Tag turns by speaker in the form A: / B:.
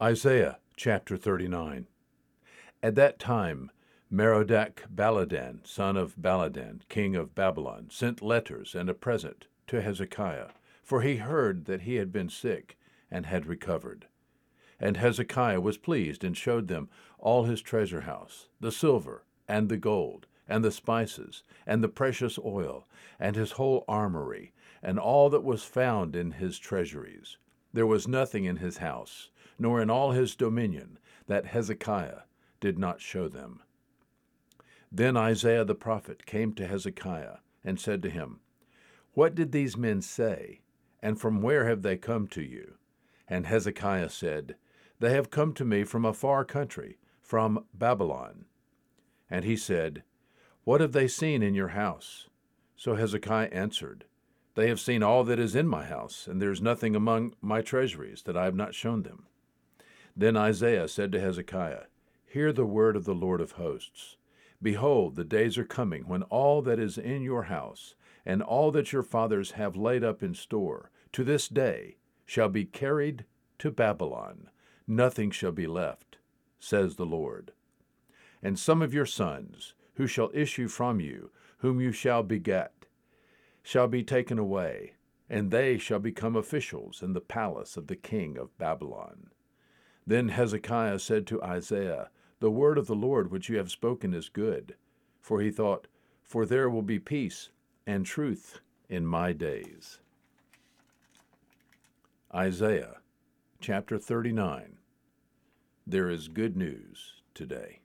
A: Isaiah chapter 39. At that time, Merodach Baladan, son of Baladan, king of Babylon, sent letters and a present to Hezekiah, for he heard that he had been sick and had recovered. And Hezekiah was pleased and showed them all his treasure house, the silver and the gold, and the spices, and the precious oil, and his whole armory, and all that was found in his treasuries. There was nothing in his house, nor in all his dominion, that Hezekiah did not show them. Then Isaiah the prophet came to Hezekiah and said to him, What did these men say, and from where have they come to you? And Hezekiah said, They have come to me from a far country, from Babylon. And he said, What have they seen in your house? So Hezekiah answered, They have seen all that is in my house, and there is nothing among my treasuries that I have not shown them. Then Isaiah said to Hezekiah, Hear the word of the Lord of hosts. Behold, the days are coming when all that is in your house, and all that your fathers have laid up in store, to this day, shall be carried to Babylon. Nothing shall be left, says the Lord. And some of your sons, who shall issue from you, whom you shall beget, shall be taken away, and they shall become officials in the palace of the king of Babylon. Then Hezekiah said to Isaiah, The word of the Lord which you have spoken is good. For he thought, For there will be peace and truth in my days. Isaiah chapter 39. There is good news today.